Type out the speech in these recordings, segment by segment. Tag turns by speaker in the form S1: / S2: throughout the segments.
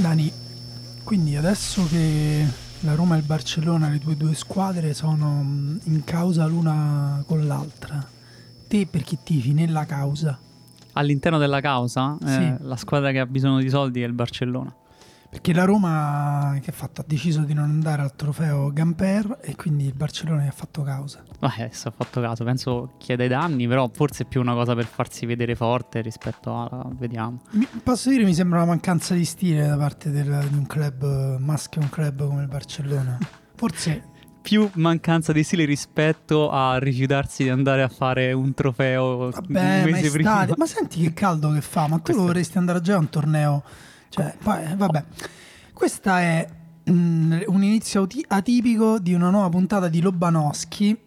S1: Dani, quindi adesso che la Roma e il Barcellona, le tue due squadre, sono mm, in causa l'una con l'altra, te per chi tifi nella causa?
S2: All'interno della causa, eh,
S1: Sì.
S2: la squadra che ha bisogno di soldi è il Barcellona.
S1: Perché la Roma che ha fatto ha deciso di non andare al trofeo Gamper e quindi il Barcellona ne ha fatto causa.
S2: Eh, adesso ho fatto caso, penso chiede danni, però forse è più una cosa per farsi vedere forte rispetto a... vediamo.
S1: Mi- posso dire mi sembra una mancanza di stile da parte del- di un club maschio, un club come il Barcellona. Forse
S2: Più mancanza di stile rispetto a rifiutarsi di andare a fare un trofeo
S1: Vabbè,
S2: un
S1: ma,
S2: mese
S1: è
S2: prima.
S1: ma senti che caldo che fa, ma tu
S2: Questo-
S1: vorresti andare già a un torneo. Cioè, poi, eh, vabbè. Questa è mm, un inizio ati- atipico di una nuova puntata di Lobanowski.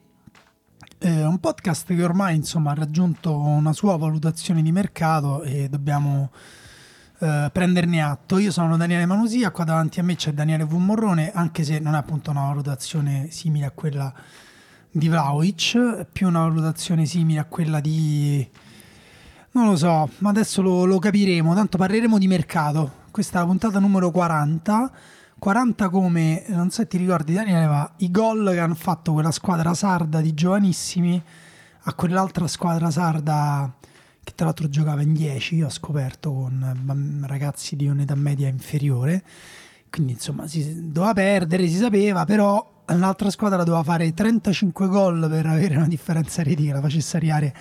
S1: eh, un podcast che ormai insomma ha raggiunto una sua valutazione di mercato e dobbiamo eh, prenderne atto. Io sono Daniele Manusia, qua davanti a me c'è Daniele V. Morrone, anche se non è appunto una valutazione simile a quella di Vlaovic, più una valutazione simile a quella di... Non lo so, ma adesso lo, lo capiremo, tanto parleremo di mercato. Questa è la puntata numero 40. 40 come, non so se ti ricordi Daniele, ma i gol che hanno fatto quella squadra sarda di giovanissimi a quell'altra squadra sarda che tra l'altro giocava in 10, io ho scoperto con ragazzi di un'età media inferiore, quindi insomma si doveva perdere, si sapeva, però l'altra squadra doveva fare 35 gol per avere una differenza retica, la facesse arrivare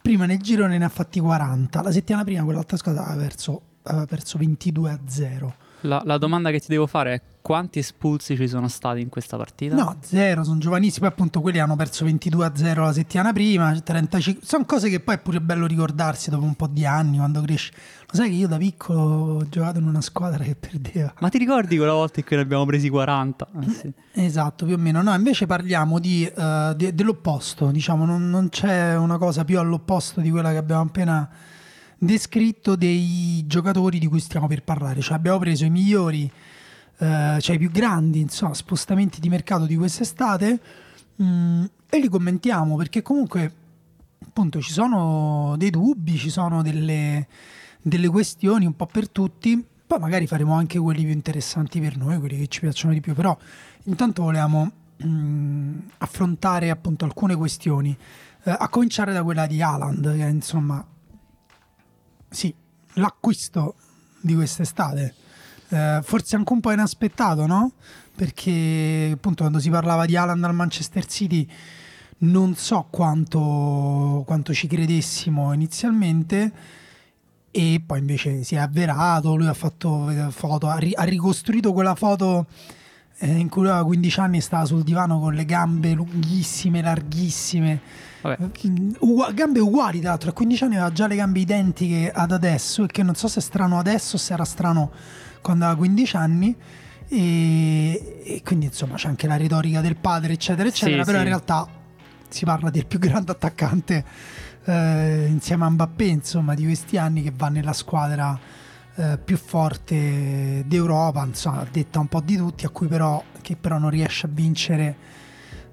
S1: prima nel girone ne ha fatti 40, la settimana prima quell'altra squadra aveva perso, aveva perso 22 a 0.
S2: La, la domanda che ti devo fare è quanti espulsi ci sono stati in questa partita?
S1: No, zero, sono giovanissimi. Poi appunto quelli hanno perso 22 a 0 la settimana prima, 35. Sono cose che poi è pure bello ricordarsi dopo un po' di anni, quando cresci. Lo sai che io da piccolo ho giocato in una squadra che perdeva.
S2: Ma ti ricordi quella volta in cui ne abbiamo presi 40? Eh, sì.
S1: Esatto, più o meno. No, invece parliamo di, eh, di- dell'opposto, diciamo, non, non c'è una cosa più all'opposto di quella che abbiamo appena descritto dei giocatori di cui stiamo per parlare. Cioè abbiamo preso i migliori, eh, cioè i più grandi, insomma, spostamenti di mercato di quest'estate mm, e li commentiamo perché comunque appunto ci sono dei dubbi, ci sono delle, delle questioni un po' per tutti. Poi magari faremo anche quelli più interessanti per noi, quelli che ci piacciono di più, però intanto volevamo mm, affrontare appunto alcune questioni, eh, a cominciare da quella di Haaland, che insomma sì, l'acquisto di quest'estate. Eh, forse anche un po' inaspettato, no? Perché appunto quando si parlava di Haaland al Manchester City non so quanto, quanto ci credessimo inizialmente e poi invece si è avverato, lui ha fatto eh, foto, ha, ri- ha ricostruito quella foto in cui aveva 15 anni e stava sul divano con le gambe lunghissime, larghissime, Mm, ugua- gambe uguali tra l'altro, a 15 anni aveva già le gambe identiche ad adesso, e che non so se è strano adesso o se era strano quando aveva 15 anni. E, e quindi insomma c'è anche la retorica del padre, eccetera, eccetera.
S2: Sì,
S1: però
S2: sì.
S1: in realtà si parla del più grande attaccante eh, insieme a Mbappé, insomma, di questi anni che va nella squadra eh, più forte d'Europa, insomma, detta un po' di tutti, a cui però, che però non riesce a vincere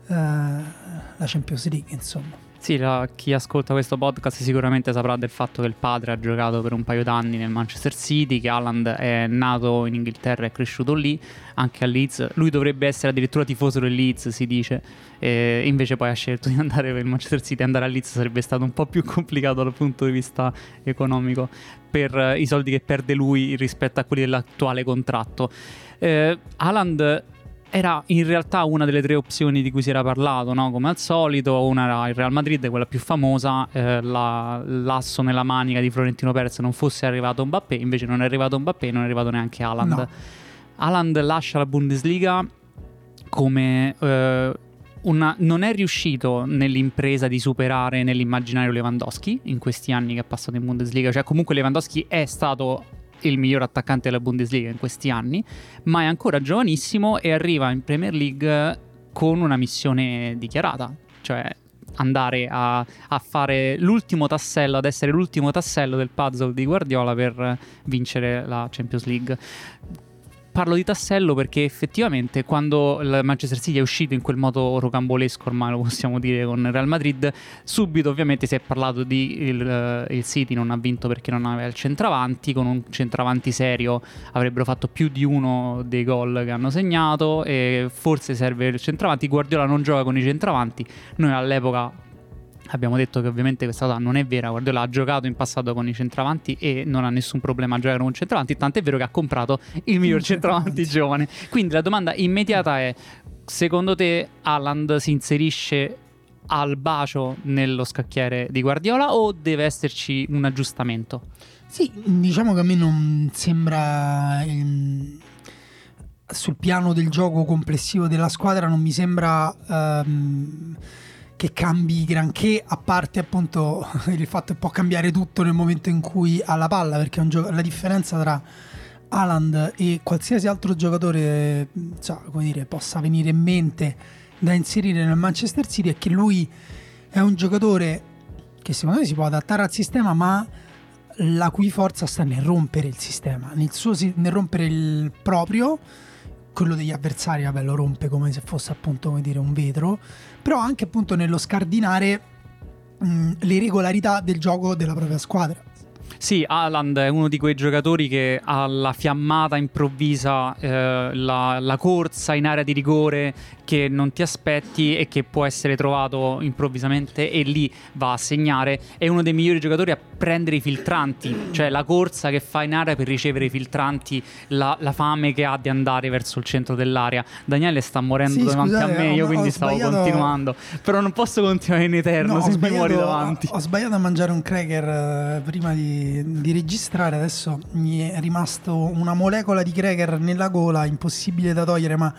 S1: eh, la Champions League, insomma.
S2: Sì, la- chi ascolta questo podcast sicuramente saprà del fatto che il padre ha giocato per un paio d'anni nel Manchester City, che Haaland è nato in Inghilterra e cresciuto lì, anche a Leeds. Lui dovrebbe essere addirittura tifoso del Leeds, si dice, e invece poi ha scelto di andare per il Manchester City. Andare a Leeds sarebbe stato un po' più complicato dal punto di vista economico per eh, i soldi che perde lui rispetto a quelli dell'attuale contratto. Eh, era in realtà una delle tre opzioni di cui si era parlato, no? come al solito, una era il Real Madrid, quella più famosa, eh, la- l'asso nella manica di Florentino Perez non fosse arrivato Mbappé, invece non è arrivato Mbappé, non è arrivato neanche Haaland.
S1: No.
S2: Haaland lascia la Bundesliga come eh, una- non è riuscito nell'impresa di superare nell'immaginario Lewandowski in questi anni che ha passato in Bundesliga, cioè comunque Lewandowski è stato il miglior attaccante della Bundesliga in questi anni, ma è ancora giovanissimo e arriva in Premier League con una missione dichiarata, cioè andare a, a fare l'ultimo tassello, ad essere l'ultimo tassello del puzzle di Guardiola per vincere la Champions League. Parlo di tassello perché effettivamente quando il Manchester City è uscito in quel modo rocambolesco, ormai lo possiamo dire con Real Madrid, subito ovviamente si è parlato di il, eh, il City non ha vinto perché non aveva il centravanti, con un centravanti serio avrebbero fatto più di uno dei gol che hanno segnato e forse serve il centravanti, Guardiola non gioca con i centravanti, noi all'epoca Abbiamo detto che ovviamente questa cosa non è vera. Guardiola ha giocato in passato con i centravanti e non ha nessun problema a giocare con un centravanti. Tant'è vero che ha comprato il miglior centravanti giovane. Quindi la domanda immediata è: secondo te Haaland si inserisce al bacio nello scacchiere di Guardiola o deve esserci un aggiustamento?
S1: Sì, diciamo che a me non sembra. Ehm, sul piano del gioco complessivo della squadra, non mi sembra. Ehm, che cambi granché, a parte appunto il fatto che può cambiare tutto nel momento in cui ha la palla, perché gio- la differenza tra Haaland e qualsiasi altro giocatore cioè, dire, possa venire in mente da inserire nel Manchester City è che lui è un giocatore che secondo me si può adattare al sistema, ma la cui forza sta nel rompere il sistema, nel, suo, nel rompere il proprio. Quello degli avversari vabbè, lo rompe come se fosse appunto come dire, un vetro, però anche appunto nello scardinare mh, le regolarità del gioco della propria squadra.
S2: Sì, Haaland è uno di quei giocatori che ha la fiammata improvvisa, eh, la, la, corsa in area di rigore che non ti aspetti e che può essere trovato improvvisamente e lì va a segnare. È uno dei migliori giocatori a prendere i filtranti, cioè la corsa che fa in area per ricevere i filtranti, la, la fame che ha di andare verso il centro dell'area. Daniele sta morendo
S1: sì,
S2: davanti
S1: scusate,
S2: a me, io quindi stavo
S1: sbagliato...
S2: continuando, però non posso continuare in eterno no, se mi muori davanti.
S1: Ho, ho, sbagliato a mangiare un cracker uh, prima di, di registrare, adesso mi è rimasto una molecola di cracker nella gola, impossibile da togliere, ma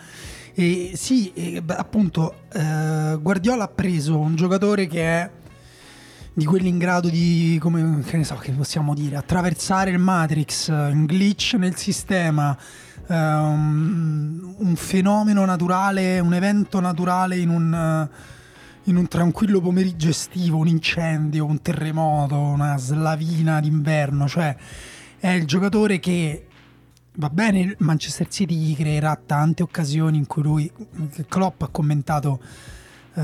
S1: e sì, e, appunto, eh, Guardiola ha preso un giocatore che è di quelli in grado di, come che ne so, che possiamo dire, attraversare il Matrix, un glitch nel sistema, um, un fenomeno naturale, un evento naturale in un, in un tranquillo pomeriggio estivo, un incendio, un terremoto, una slavina d'inverno, cioè è il giocatore che Va bene, il Manchester City gli creerà tante occasioni in cui lui, Klopp ha commentato eh,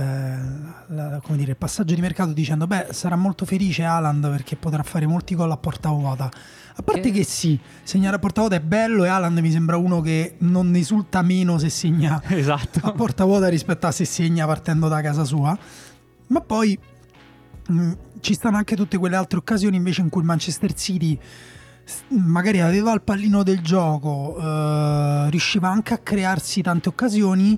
S1: la, dire, il passaggio di mercato dicendo beh sarà molto felice Haaland perché potrà fare molti gol a porta vuota. A parte che, che sì, segnare a porta vuota è bello e Haaland mi sembra uno che non esulta meno se segna
S2: esatto.
S1: a porta vuota rispetto a se segna partendo da casa sua. Ma poi mh, mm, ci stanno anche tutte quelle altre occasioni invece in cui il Manchester City magari aveva il pallino del gioco, eh, riusciva anche a crearsi tante occasioni,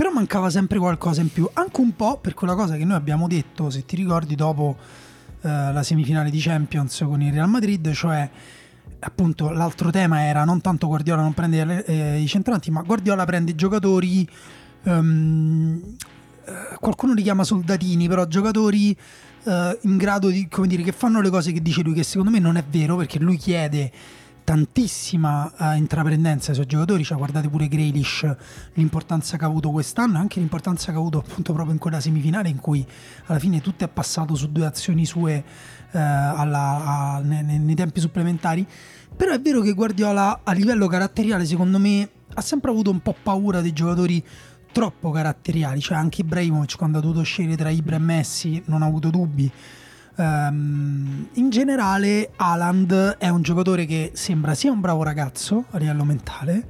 S1: però mancava sempre qualcosa in più, anche un po' per quella cosa che noi abbiamo detto, se ti ricordi, dopo eh, la semifinale di Champions con il Real Madrid, cioè appunto l'altro tema era non tanto Guardiola non prende eh, i centranti, ma Guardiola prende giocatori, um, qualcuno li chiama soldatini, però giocatori uh, in grado di, come dire, che fanno le cose che dice lui, che secondo me non è vero perché lui chiede tantissima uh, intraprendenza ai suoi giocatori, cioè guardate pure Grealish, l'importanza che ha avuto quest'anno e anche l'importanza che ha avuto appunto proprio in quella semifinale in cui alla fine tutto è passato su due azioni sue uh, alla, a, nei, nei tempi supplementari. Però è vero che Guardiola a livello caratteriale secondo me ha sempre avuto un po' paura dei giocatori troppo caratteriali, cioè anche Ibrahimovic quando ha dovuto scegliere tra Ibra e Messi non ha avuto dubbi. Um, in generale Haaland è un giocatore che sembra sia un bravo ragazzo a livello mentale,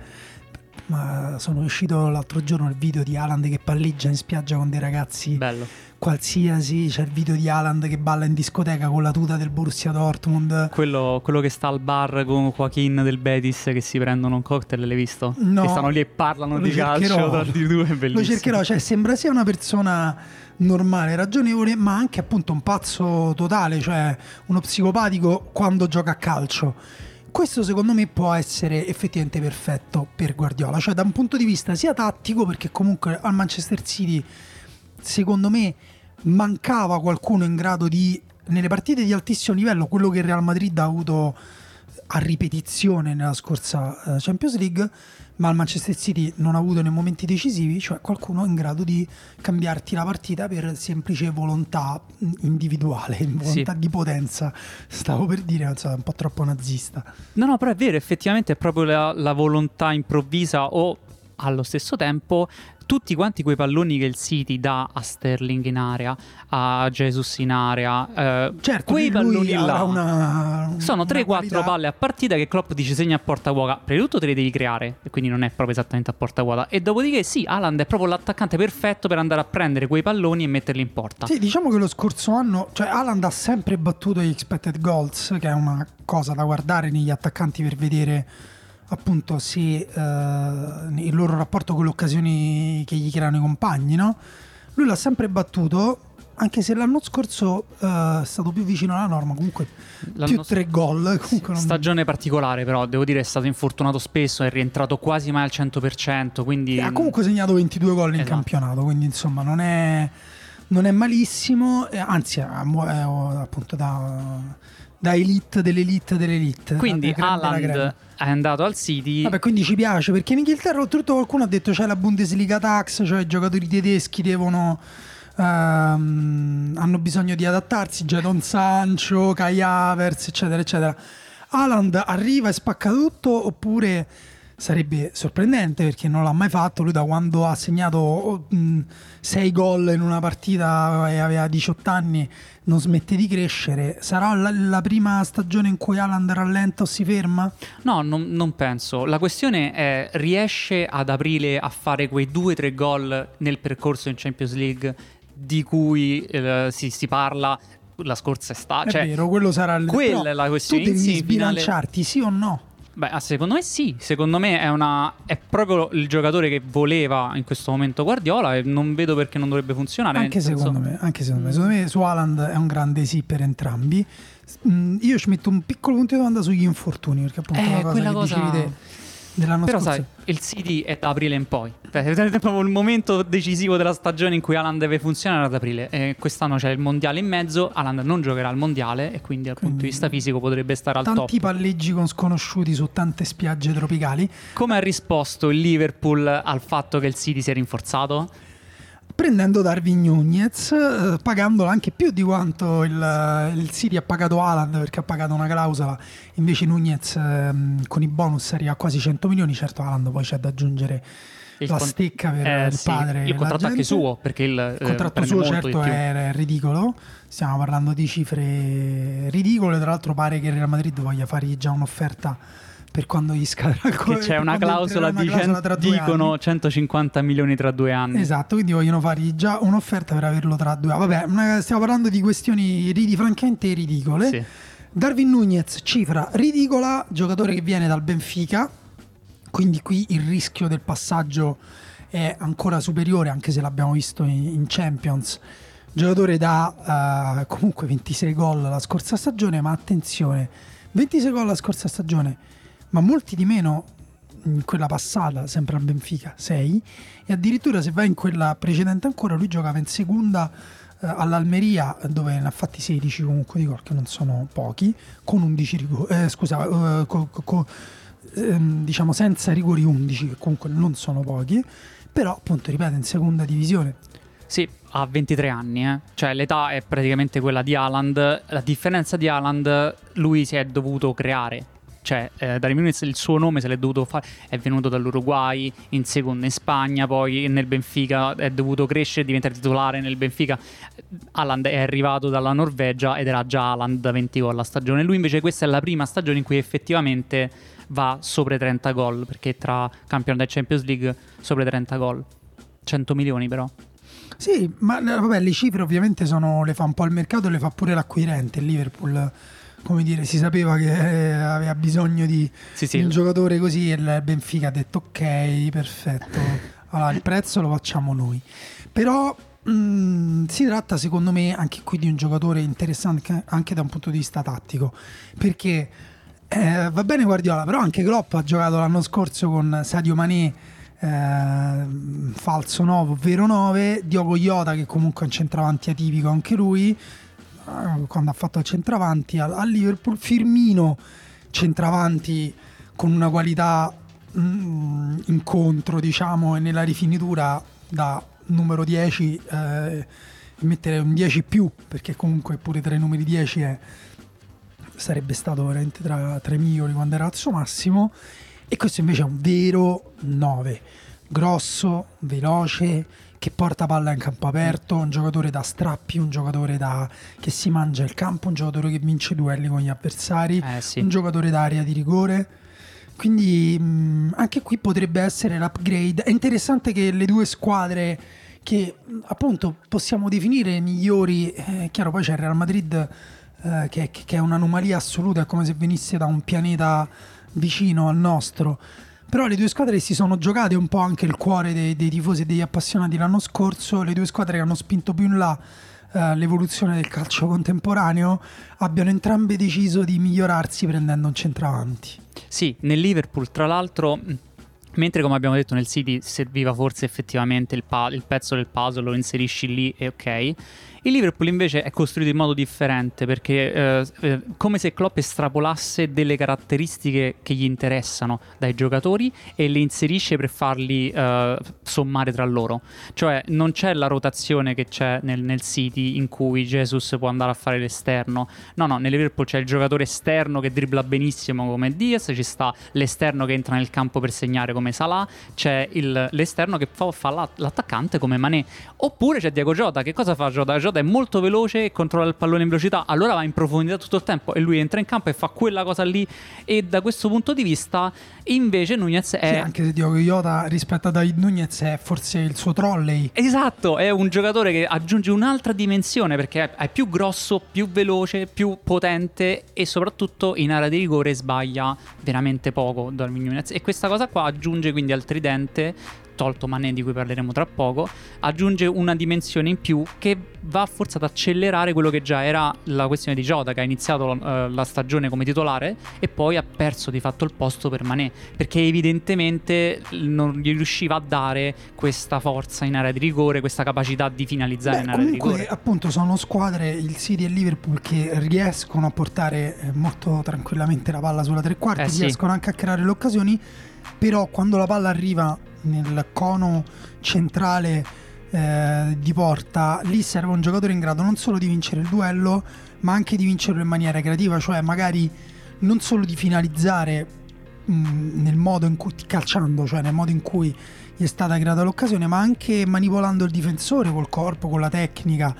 S1: ma sono uscito l'altro giorno il video di Haaland che palleggia in spiaggia con dei ragazzi
S2: Bello.
S1: qualsiasi. C'è il video di Haaland che balla in discoteca con la tuta del Borussia Dortmund.
S2: Quello, quello che sta al bar con Joaquin del Betis che si prendono un cocktail, l'hai visto?
S1: No.
S2: Che stanno lì e parlano di calcio tra di due, è bellissimo.
S1: Lo cercherò, cioè sembra sia una persona normale, ragionevole, ma anche appunto un pazzo totale, cioè uno psicopatico quando gioca a calcio questo secondo me può essere effettivamente perfetto per Guardiola, cioè da un punto di vista sia tattico, perché comunque al Manchester City secondo me mancava qualcuno in grado di, nelle partite di altissimo livello, quello che il Real Madrid ha avuto a ripetizione nella scorsa uh, Champions League, ma il Manchester City non ha avuto nei momenti decisivi, cioè qualcuno in grado di cambiarti la partita per semplice volontà individuale, volontà sì. di potenza, stavo per dire, non so, un po' troppo nazista.
S2: No, no, però è vero, effettivamente è proprio la, la volontà improvvisa o allo stesso tempo tutti quanti quei palloni che il City dà a Sterling in area, a Jesus in area, eh,
S1: certo,
S2: quei palloni là
S1: una,
S2: sono 3-4 palle a partita che Klopp dice segna a porta vuota. Prima di tutto te le devi creare, e quindi non è proprio esattamente a porta vuota. E dopodiché sì, Alan è proprio l'attaccante perfetto per andare a prendere quei palloni e metterli in porta.
S1: Sì, diciamo che lo scorso anno, cioè Alan ha sempre battuto gli expected goals, che è una cosa da guardare negli attaccanti per vedere appunto se eh, il loro rapporto con le occasioni che gli creano i compagni, no? Lui l'ha sempre battuto, anche se l'anno scorso uh, è stato più vicino alla norma, comunque l'anno più tre gol.
S2: Comunque non... Stagione particolare però, devo dire è stato infortunato spesso, è rientrato quasi mai al 100%, quindi...
S1: Ha comunque segnato 22 gol in esatto. campionato, quindi insomma non è, non è malissimo, anzi è, è, appunto da da elite dell'elite dell'elite.
S2: Quindi Haaland è andato al City.
S1: Vabbè, quindi ci piace perché in Inghilterra oltretutto qualcuno ha detto c'è la Bundesliga tax, cioè i giocatori tedeschi devono ehm, hanno bisogno di adattarsi, Jadon Sancho, Kai Havertz, eccetera, eccetera. Haaland arriva e spacca tutto oppure sarebbe sorprendente perché non l'ha mai fatto. Lui da quando ha segnato 6 mm, gol in una partita e aveva 18 anni non smette di crescere. Sarà la, la prima stagione in cui Alan rallenta o si ferma?
S2: No, non, non, penso. La questione è riesce ad aprile a fare quei 2-3 gol nel percorso in Champions League di cui eh, si, si parla la scorsa estate.
S1: È
S2: cioè,
S1: vero, quello sarà il
S2: quella è la questione.
S1: Tu devi sbilanciarti, sì o no?
S2: Beh, ah, secondo me sì, secondo me è, una, è, proprio il giocatore che voleva in questo momento Guardiola e non vedo perché non dovrebbe funzionare.
S1: Anche, secondo, me, anche secondo me, secondo me su Haaland è un grande sì per entrambi. Mm, io ci metto un piccolo punto di domanda sugli infortuni, perché appunto
S2: eh,
S1: la cosa
S2: quella
S1: che
S2: cosa...
S1: dicevi te dell'anno
S2: Però
S1: scorso.
S2: sai, il City è da aprile in poi. Cioè, è proprio il momento decisivo della stagione in cui Alan deve funzionare ad aprile. E quest'anno c'è il mondiale in mezzo. Alan non giocherà al mondiale e quindi dal quindi, punto di vista fisico potrebbe stare al
S1: tanti
S2: top.
S1: Tanti palleggi con sconosciuti su tante spiagge tropicali.
S2: Come ha risposto il Liverpool al fatto che il City si è rinforzato?
S1: Prendendo Darwin Nunez, eh, pagandolo anche più di quanto il, il City ha pagato Haaland perché ha pagato una clausola, invece Nunez eh, con i bonus arriva a quasi 100 milioni, certo Haaland poi c'è da aggiungere il la con- stecca per eh, il sì, padre.
S2: Il contratto anche suo, perché il,
S1: il contratto suo certo è, ridicolo, stiamo parlando di cifre ridicole, tra l'altro pare che il Real Madrid voglia fargli già un'offerta per quando gli scadrà il
S2: Che c'è una clausola, una clausola cent- dicono anni. 150 milioni tra due anni.
S1: Esatto, quindi vogliono fargli già un'offerta per averlo tra due anni. Vabbè, stiamo parlando di questioni ridi, francamente ridicole. Sì. Darwin Nunez, cifra ridicola, giocatore che viene dal Benfica, quindi qui il rischio del passaggio è ancora superiore, anche se l'abbiamo visto in, in Champions. Giocatore da uh, comunque 26 gol la scorsa stagione, ma attenzione, 26 gol la scorsa stagione ma molti di meno in quella passata, sempre al Benfica, 6 e addirittura se vai in quella precedente ancora lui giocava in seconda eh, all'Almeria dove ne ha fatti 16 comunque di gol che non sono pochi con 11 rigori eh, scusa eh, co, co, ehm, diciamo senza rigori 11 che comunque non sono pochi però appunto ripeto in seconda divisione
S2: sì, ha 23 anni, eh. cioè l'età è praticamente quella di Haaland. La differenza di Haaland, lui si è dovuto creare cioè eh, Darwin Nunez il suo nome se l'è dovuto fare è venuto dall'Uruguay in seconda in Spagna poi nel Benfica è dovuto crescere diventare titolare nel Benfica. Haaland è arrivato dalla Norvegia ed era già Haaland da 20 gol alla stagione. Lui invece questa è la prima stagione in cui effettivamente va sopra i 30 gol perché tra campionato e Champions League sopra i 30 gol. 100 milioni però.
S1: Sì, ma vabbè, le cifre ovviamente sono, le fa un po' il mercato e le fa pure l'acquirente. Il Liverpool come dire, si sapeva che eh, aveva bisogno di, sì, sì. un giocatore così e il Benfica ha detto ok, perfetto, allora il prezzo lo facciamo noi. Però mh, mm, si tratta secondo me anche qui di un giocatore interessante anche da un punto di vista tattico, perché eh, va bene Guardiola, però anche Klopp ha giocato l'anno scorso con Sadio Mané eh, falso 9, vero 9, Diogo Iota che comunque è un centravanti atipico anche lui, quando ha fatto il centravanti al Liverpool, Firmino centravanti con una qualità mm, incontro, diciamo, e nella rifinitura da numero 10 eh, mettere un 10 più, perché comunque pure tra i numeri 10 è, sarebbe stato veramente tra, tra i migliori quando era al suo massimo. E questo invece è un vero 9, grosso, veloce, che porta palla in campo aperto, un giocatore da strappi, un giocatore da, che si mangia il campo, un giocatore che vince duelli con gli avversari,
S2: Eh, sì.
S1: un giocatore d'area di rigore. Quindi mh, anche qui potrebbe essere l'upgrade. È interessante che le due squadre che appunto possiamo definire migliori, eh, chiaro poi c'è il Real Madrid eh, che, che è un'anomalia assoluta, è come se venisse da un pianeta vicino al nostro. Però le due squadre si sono giocate un po' anche il cuore dei, dei tifosi e degli appassionati l'anno scorso, le due squadre che hanno spinto più in là eh, l'evoluzione del calcio contemporaneo abbiano entrambe deciso di migliorarsi prendendo un centravanti.
S2: Sì, nel Liverpool, tra l'altro, mentre come abbiamo detto nel City serviva forse effettivamente il, pa- il pezzo del puzzle, lo inserisci lì e ok. Il Liverpool invece è costruito in modo differente perché eh, eh, come se Klopp estrapolasse delle caratteristiche che gli interessano dai giocatori e le inserisce per farli eh, sommare tra loro. Cioè non c'è la rotazione che c'è nel, nel City in cui Jesus può andare a fare l'esterno. No, no, nel Liverpool c'è il giocatore esterno che dribbla benissimo come Diaz, ci sta l'esterno che entra nel campo per segnare come Salah, c'è il- l'esterno che fa, fa la- l'attaccante come Mané. Oppure c'è Diego Jota, che cosa fa Jota? Jota è molto veloce e controlla il pallone in velocità, allora va in profondità tutto il tempo e lui entra in campo e fa quella cosa lì. E da questo punto di vista invece Nunez è...
S1: Sì, anche se Diogo Iota rispetto a David Nunez è forse il suo trolley.
S2: Esatto, è un giocatore che aggiunge un'altra dimensione perché è- è più grosso, più veloce, più potente e soprattutto in area di rigore sbaglia veramente poco Darwin Nunez. E questa cosa qua aggiunge quindi al tridente tolto Mané di cui parleremo tra poco, aggiunge una dimensione in più che va forse ad accelerare quello che già era la questione di Jota che ha iniziato eh, la stagione come titolare e poi ha perso di fatto il posto per Mané perché evidentemente non gli riusciva a dare questa forza in area di rigore, questa capacità di finalizzare
S1: Beh,
S2: in area di
S1: comunque,
S2: rigore.
S1: appunto, sono squadre, il City e il Liverpool, che riescono a portare eh, molto tranquillamente la palla sulla tre quarti,
S2: Eh, sì.
S1: riescono anche a creare le occasioni, però quando la palla arriva nel cono centrale eh, di porta, lì serve un giocatore in grado non solo di vincere il duello, ma anche di vincerlo in maniera creativa, cioè magari non solo di finalizzare mh, nel modo in cui calciando, cioè nel modo in cui gli è stata creata l'occasione, ma anche manipolando il difensore col corpo, con la tecnica.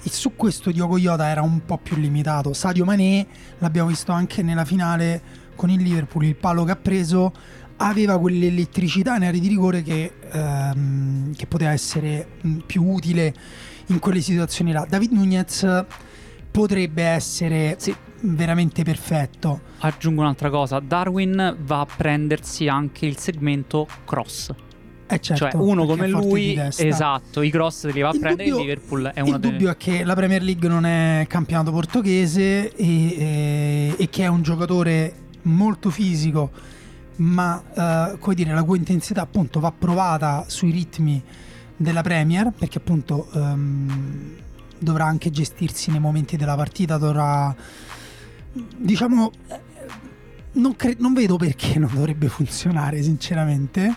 S1: E su questo Diogo Iota era un po' più limitato. Sadio Mané, l'abbiamo visto anche nella finale con il Liverpool, il palo che ha preso aveva quell'elettricità in area di rigore che, ehm, che poteva essere mh, più utile in quelle situazioni là. David Nunez potrebbe essere
S2: Sì.
S1: veramente perfetto.
S2: Aggiungo un'altra cosa, Darwin va a prendersi anche il segmento cross.
S1: Eh certo,
S2: cioè uno come lui, esatto, i cross li va a
S1: Il
S2: prendere
S1: dubbio-
S2: il Liverpool è uno
S1: Il
S2: dei...
S1: dubbio è che la Premier League non è campionato portoghese e, e- e che è un giocatore molto fisico, ma eh, come dire, la cui intensità appunto va provata sui ritmi della Premier, perché appunto ehm, dovrà anche gestirsi nei momenti della partita, dovrà diciamo eh, non, cre- non vedo perché non dovrebbe funzionare sinceramente.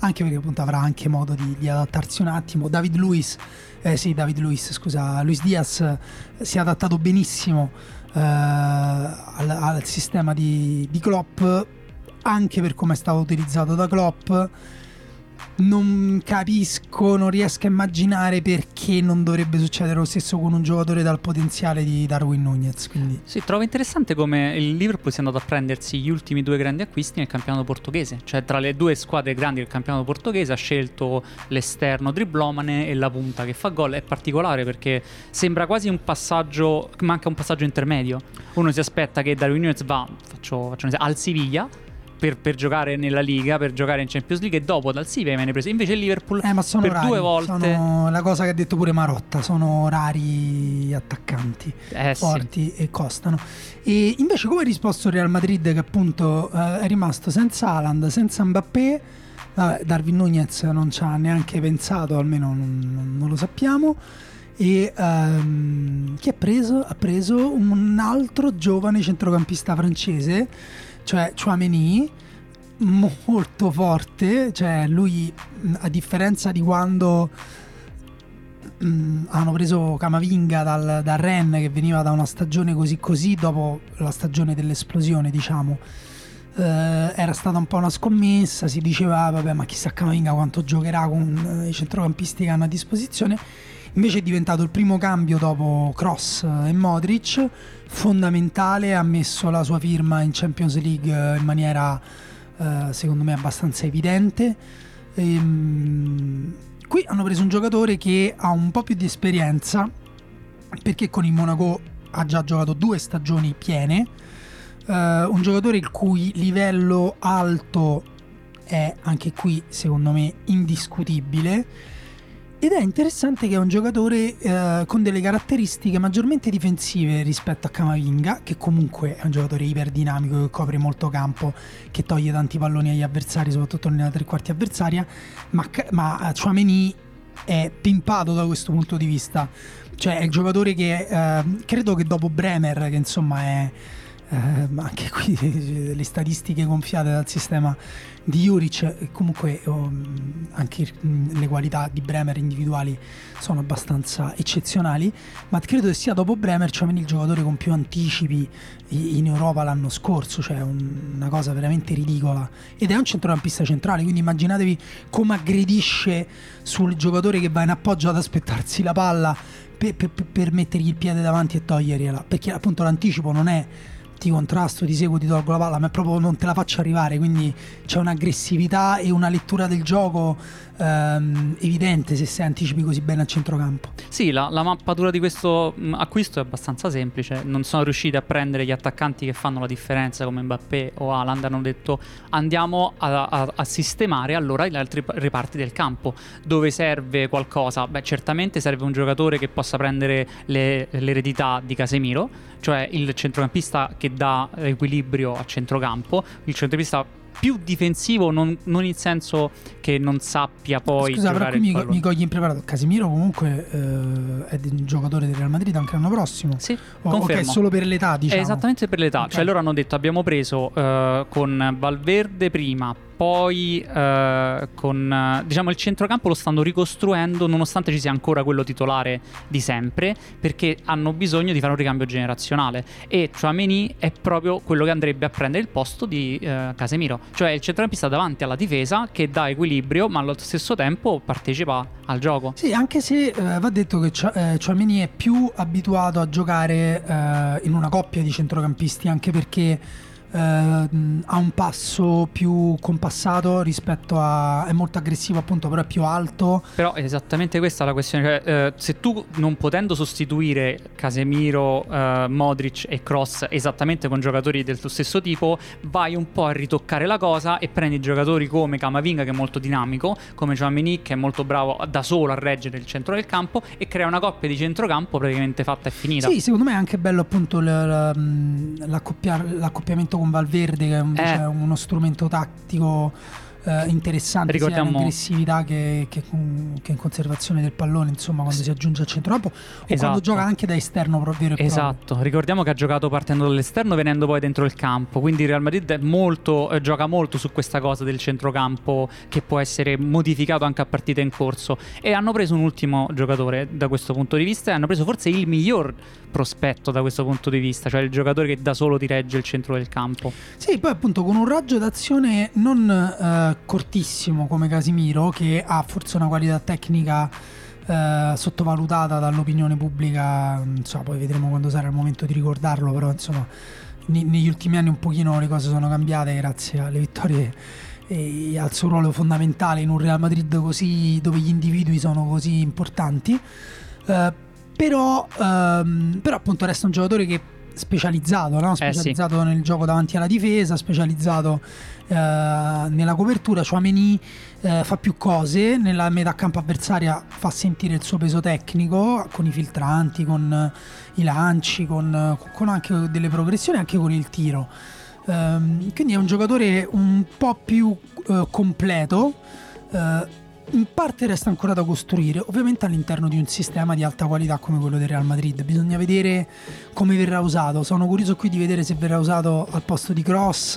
S1: Anche perché appunto avrà anche modo di, di adattarsi un attimo. David Luiz eh sì David Luiz scusa Luis Diaz eh, si è adattato benissimo eh, al, al sistema di, di Klopp anche per come è stato utilizzato da Klopp non capisco, non riesco a immaginare perché non dovrebbe succedere lo stesso con un giocatore dal potenziale di Darwin Nunez. Quindi
S2: Sì, trovo interessante come il Liverpool sia andato a prendersi gli ultimi due grandi acquisti nel campionato portoghese. Cioè, tra le due squadre grandi del campionato portoghese ha scelto l'esterno driblomane e la punta che fa gol. È particolare perché sembra quasi un passaggio, manca un passaggio intermedio. Uno si aspetta che Darwin Nunez va, faccio, faccio esempio, al Siviglia. Per, per giocare nella Liga, per giocare in Champions League e dopo dal Siviglia viene preso. Invece il Liverpool
S1: Eh, ma sono
S2: per
S1: rari,
S2: due volte
S1: sono la cosa che ha detto pure Marotta, sono rari attaccanti
S2: eh, sì.
S1: forti e costano. E invece come ha risposto il Real Madrid che appunto eh, è rimasto senza Haaland, senza Mbappé, vabbè, Darwin Nunez non ci ha neanche pensato, almeno non, non- non lo sappiamo. E um, chi ha preso? Ha preso un altro giovane centrocampista francese, cioè Chouameni, molto forte, cioè lui a differenza di quando mh, hanno preso Camavinga dal, dal Ren che veniva da una stagione così così dopo la stagione dell'esplosione diciamo eh, era stata un po' una scommessa si diceva vabbè ma chissà Camavinga quanto giocherà con eh, i centrocampisti che hanno a disposizione invece è diventato il primo cambio dopo Cross e Modric. Fondamentale ha messo la sua firma in Champions League in maniera eh, secondo me abbastanza evidente. Ehm, Qui hanno preso un giocatore che ha un po' più di esperienza, perché con il Monaco ha già giocato due stagioni piene. Uh, un giocatore il cui livello alto è anche qui, secondo me, indiscutibile ed è interessante che è un giocatore eh, con delle caratteristiche maggiormente difensive rispetto a Camavinga, che comunque è un giocatore iperdinamico che copre molto campo, che toglie tanti palloni agli avversari, soprattutto nella tre quarti avversaria, ma, ma Chouameni è pimpato da questo punto di vista. Cioè è il giocatore che eh, credo che dopo Bremer, che insomma è eh, anche qui le statistiche gonfiate dal sistema di Juric comunque um, anche le qualità di Bremer individuali sono abbastanza eccezionali ma credo che sia dopo Bremer cioè il giocatore con più anticipi in Europa l'anno scorso cioè un, una cosa veramente ridicola. Ed è un centrocampista centrale quindi immaginatevi come aggredisce sul giocatore che va in appoggio ad aspettarsi la palla per, per, per mettergli il piede davanti e togliergliela perché appunto l'anticipo non è ti contrasto, ti seguo, ti tolgo la palla, ma proprio non te la faccio arrivare. Quindi c'è un'aggressività e una lettura del gioco ehm, evidente se sei anticipi così bene al centrocampo.
S2: Sì, la, la mappatura di questo mh, acquisto è abbastanza semplice. Non sono riusciti a prendere gli attaccanti che fanno la differenza come Mbappé o Haaland. Hanno detto andiamo a, a, a sistemare allora gli altri reparti del campo. Dove serve qualcosa? Beh, certamente serve un giocatore che possa prendere le, l'eredità di Casemiro, cioè il centrocampista che dà equilibrio a centrocampo, il centrocampista più difensivo, non, non in senso che non sappia poi.
S1: Scusa, però qui mi, mi cogli impreparato. Casimiro comunque eh, è un giocatore del Real Madrid anche l'anno prossimo.
S2: Sì,
S1: o, confermo. Ok, solo per l'età, diciamo.
S2: È esattamente per l'età. Okay. Cioè, loro hanno detto abbiamo preso eh, con Valverde prima, poi eh, con diciamo il centrocampo lo stanno ricostruendo nonostante ci sia ancora quello titolare di sempre perché hanno bisogno di fare un ricambio generazionale. E Chouameni è proprio quello che andrebbe a prendere il posto di eh, Casemiro. Cioè il centrocampista davanti alla difesa che dà equilibrio ma allo stesso tempo partecipa al gioco.
S1: Sì anche se eh, va detto che eh, Chouameni è più abituato a giocare eh, in una coppia di centrocampisti anche perché eh, ha un passo più compassato rispetto a... è molto aggressivo appunto però è più alto.
S2: Però è esattamente questa la questione cioè, eh, se tu non potendo sostituire Casemiro, eh, Modric e Cross esattamente con giocatori del tuo stesso tipo vai un po' a ritoccare la cosa e prendi giocatori come Camavinga che è molto dinamico come Giovanni che è mollo bravo da solo a reggere il centro del campo e crea una coppia di centrocampo praticamente fatta e finita.
S1: Sì secondo me è anche bello appunto l'accoppiamento con Valverde che è un, eh. uno strumento tattico eh, interessante Ricordiamo... sia in aggressività che, che, che, in conservazione del pallone insomma quando si aggiunge al centrocampo o esatto. quando gioca anche da esterno proprio.
S2: Esatto. Ricordiamo che ha giocato partendo dall'esterno venendo poi dentro il campo. Quindi il Real Madrid molto, eh, gioca molto su questa cosa del centrocampo che può essere modificato anche a partita in corso. E hanno preso un ultimo giocatore da questo punto di vista e hanno preso forse il miglior prospetto da questo punto di vista, cioè il giocatore che da solo ti regge il centro del campo.
S1: Sì, poi appunto con un raggio d'azione non eh, cortissimo come Casimiro, che ha forse una qualità tecnica eh, sottovalutata dall'opinione pubblica, insomma, poi vedremo quando sarà il momento di ricordarlo, però insomma ne- negli ultimi anni un pochino le cose sono cambiate grazie alle vittorie e al suo ruolo fondamentale in un Real Madrid così dove gli individui sono così importanti. Uh, però, um, però appunto resta un giocatore che specializzato, no? specializzato eh sì. nel gioco davanti alla difesa, specializzato uh, nella copertura. Chouameni uh, fa più cose, nella metà campo avversaria fa sentire il suo peso tecnico con i filtranti, con uh, i lanci, con, con, anche delle progressioni, anche con il tiro. Um, quindi è un giocatore un po' più completo in parte resta ancora da costruire, ovviamente all'interno di un sistema di alta qualità come quello del Real Madrid. Bisogna vedere come verrà usato. Sono curioso qui di vedere se verrà usato al posto di Cross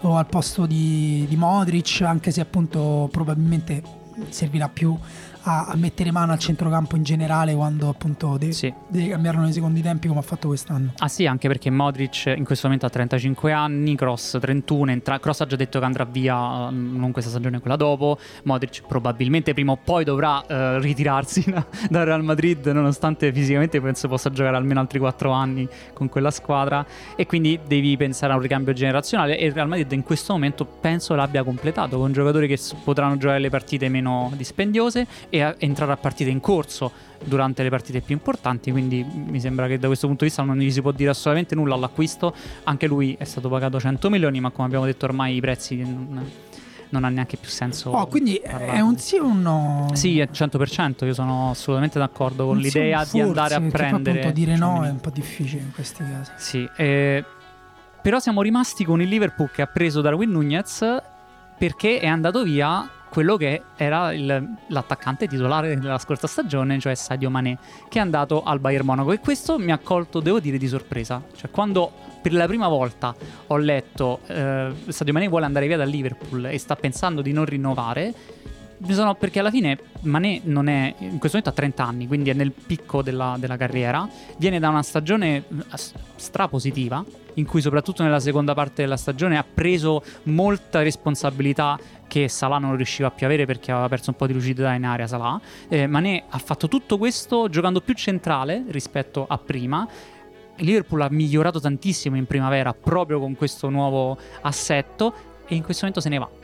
S1: o al posto di, di Modric, anche se appunto probabilmente servirà più a, a, mettere mano al centrocampo in generale quando appunto deve, sì. deve cambiarlo nei secondi tempi come ha fatto quest'anno.
S2: Ah sì, anche perché Modric in questo momento ha 35 anni, Cross 31, entra- Cross ha già detto che andrà via non questa stagione, quella dopo, Modric probabilmente prima o poi dovrà uh, ritirarsi da, da, Real Madrid nonostante fisicamente penso possa giocare almeno altri 4 anni con quella squadra e quindi devi pensare a un ricambio generazionale e il Real Madrid in questo momento penso l'abbia completato con giocatori che potranno giocare le partite meno dispendiose e a entrare a partite in corso durante le partite più importanti. Quindi mi sembra che da questo punto di vista non gli si può dire assolutamente nulla all'acquisto. Anche lui è stato pagato 100 milioni, ma come abbiamo detto ormai i prezzi non, non ha neanche più senso.
S1: Oh, quindi parlare. è un sì o un no?
S2: Sì, è 100%. Io sono assolutamente d'accordo con un l'idea sì, di andare a prendere.
S1: Appunto dire no è un po' difficile in questi casi.
S2: Sì, eh, però siamo rimasti con il Liverpool che ha preso Darwin Nunez perché è andato via quello che era il, l'attaccante titolare della scorsa stagione, cioè Sadio Mané, che è andato al Bayern Monaco. E questo mi ha colto, devo dire, di sorpresa. Cioè, quando per la prima volta ho letto eh, Sadio Mané vuole andare via dal Liverpool e sta pensando di non rinnovare, sono, perché alla fine Mané non è in questo momento ha 30 anni, quindi è nel picco della, della carriera. Viene da una stagione eh, strapositiva, in cui soprattutto nella seconda parte della stagione ha preso molta responsabilità che Salah non riusciva più a avere perché aveva perso un po' di lucidità in area Salah. Eh, Mané ha fatto tutto questo giocando più centrale rispetto a prima. Liverpool ha migliorato tantissimo in primavera proprio con questo nuovo assetto e in questo momento se ne va.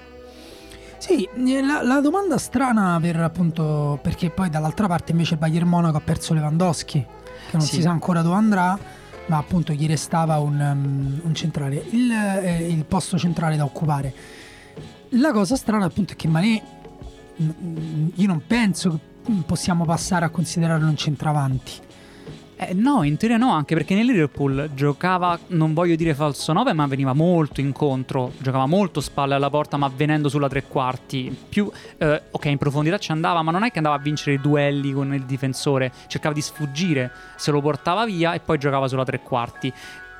S1: Sì, la, la, domanda strana per appunto perché poi dall'altra parte invece il Bayern Monaco ha perso Lewandowski, che non sì. si sa ancora dove andrà, ma appunto gli restava un, um, un centrale, il, eh, il, posto centrale da occupare. La cosa strana appunto è che Mané, mm, mm, io non penso che possiamo passare a considerarlo un centravanti.
S2: Eh, no, in teoria no, anche perché nel Liverpool giocava, non voglio dire falso 9, ma veniva molto incontro, giocava molto spalle alla porta, ma venendo sulla tre quarti. Più, eh, ok, in profondità ci andava, ma non è che andava a vincere i duelli con il difensore, cercava di sfuggire, se lo portava via e poi giocava sulla tre quarti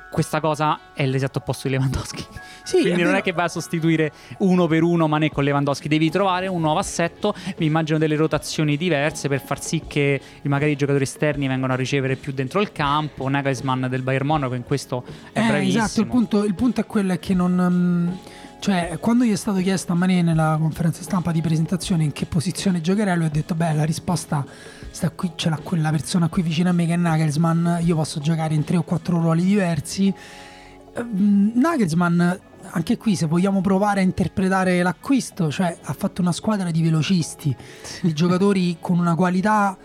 S2: questa cosa è l'esatto opposto di Lewandowski. Sì, Quindi non è che vai a sostituire uno per uno Mané con Lewandowski, devi trovare un nuovo assetto. Mi immagino delle rotazioni diverse per far sì che magari i giocatori esterni vengano a ricevere più dentro il campo. Nagelsmann del Bayern Monaco in questo è eh, bravissimo.
S1: Esatto, il punto, il punto, è quello che non... Um, cioè, quando gli è stato chiesto a Mané nella conferenza stampa di presentazione in che posizione giocherà, lui ha detto, beh, la risposta sta qui, ce l'ha quella persona qui vicino a me che è Nagelsmann, io posso giocare in tre o quattro ruoli diversi. Ehm, Nagelsmann, anche qui, se vogliamo provare a interpretare l'acquisto, cioè ha fatto una squadra di velocisti, di giocatori con una qualità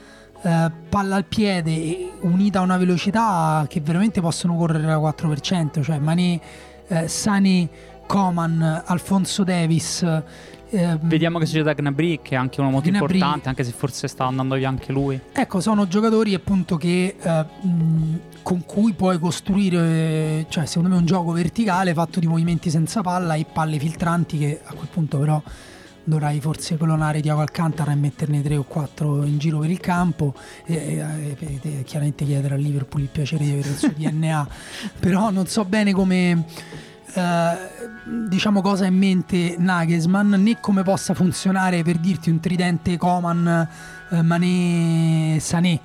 S1: eh, palla al piede unita a una velocità che veramente possono correre al 4%, cioè Mané, eh, Sani, Coman, Alfonso Davis
S2: eh, Vediamo che succede a Gnabry, che è anche uno molto Gnabry, importante, anche se forse sta andando via anche lui.
S1: Ecco, sono giocatori appunto che eh, con cui puoi costruire, cioè secondo me un gioco verticale fatto di movimenti senza palla e palle filtranti che a quel punto però dovrai forse clonare Diago Alcantara e metterne tre o quattro in giro per il campo e, e, e chiaramente chiedere a Liverpool il piacere di avere il suo DNA però non so bene come eh, diciamo cosa ha in mente Nagelsmann né come possa funzionare per dirti un tridente Coman, uh, Mané, Sané.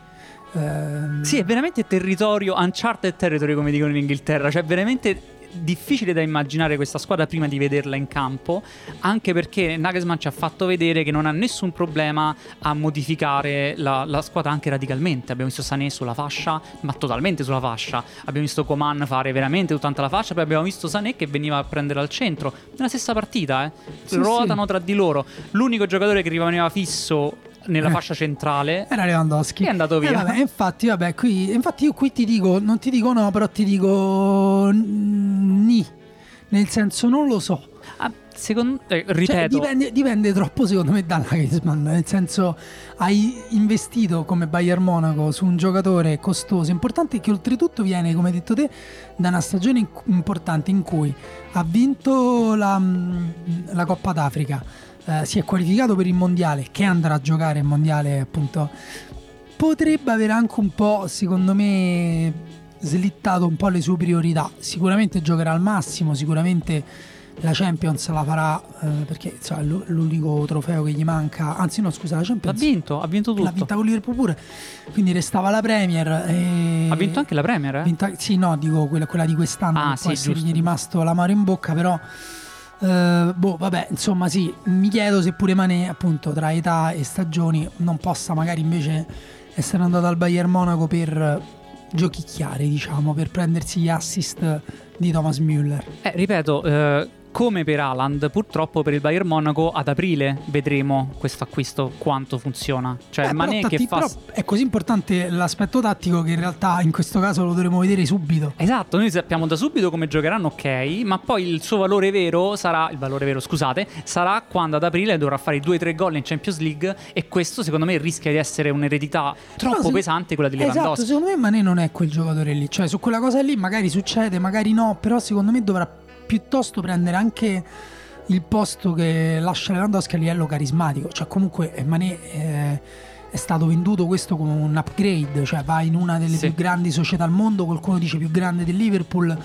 S2: Uh, sì, è veramente territorio, uncharted territory come dicono in Inghilterra, cioè veramente difficile da immaginare questa squadra prima di vederla in campo, anche perché Nagelsmann ci ha fatto vedere che non ha nessun problema a modificare la, la squadra anche radicalmente. Abbiamo visto Sané sulla fascia, ma totalmente sulla fascia. Abbiamo visto Coman fare veramente tutta la fascia, poi abbiamo visto Sané che veniva a prendere al centro. Nella stessa partita, eh. Sì, ruotano sì. tra di loro. L'unico giocatore che rimaneva fisso nella eh. fascia centrale.
S1: Era Lewandowski.
S2: È andato via.
S1: eh, vabbè, infatti vabbè qui infatti io qui ti dico non ti dico no però ti dico ni. Nel senso non lo so.
S2: Ah, secondo eh, ripeto. Cioè,
S1: dipende, dipende, troppo secondo me da Nagelsmann. Nel senso hai investito come Bayern Monaco su un giocatore costoso importante che oltretutto viene come hai detto te da una stagione importante in cui ha vinto la, la Coppa d'Africa eh, si è qualificato per il mondiale, che andrà a giocare il mondiale appunto, potrebbe avere anche un po', secondo me, slittato un po' le sue priorità. Sicuramente giocherà al massimo, sicuramente la Champions la farà eh, perché insomma, l'unico trofeo che gli manca anzi no scusa la Champions
S2: l'ha vinto ha vinto tutto
S1: l'ha vinta con Liverpool pure quindi restava la Premier e...
S2: ha vinto anche la Premier eh?
S1: vinta... sì no dico quella, quella di quest'anno
S2: ah,
S1: può
S2: sì,
S1: essere
S2: giusto.
S1: rimasto l'amaro in bocca però Uh, boh, vabbè, insomma, sì, mi chiedo se pure Mané, appunto, tra età e stagioni, non possa magari invece essere andato al Bayern Monaco per giochicchiare, diciamo, per prendersi gli assist di Thomas Müller.
S2: Eh, ripeto, eh, come per Haaland, purtroppo per il Bayern Monaco ad aprile vedremo questo acquisto quanto funziona. Cioè,
S1: Eh,
S2: Mané
S1: però,
S2: che
S1: tatti-
S2: fa.
S1: però è così importante l'aspetto tattico che in realtà in questo caso lo dovremo vedere subito.
S2: Esatto, noi sappiamo da subito come giocheranno, ok, ma poi il suo valore vero sarà, il valore vero scusate, sarà quando ad aprile dovrà fare i 2-3 gol in Champions League e questo secondo me rischia di essere un'eredità troppo
S1: se-
S2: pesante quella di
S1: Esatto,
S2: Lewandowski.
S1: secondo me Mané non è quel giocatore lì. Cioè, su quella cosa lì magari succede, magari no, però secondo me dovrà piuttosto prendere anche il posto che lascia Lewandowski a livello carismatico. Cioè, comunque eh, Mané eh, è stato venduto questo come un upgrade, cioè va in una delle
S2: Sì.
S1: più grandi società al mondo, qualcuno dice più grande del Liverpool,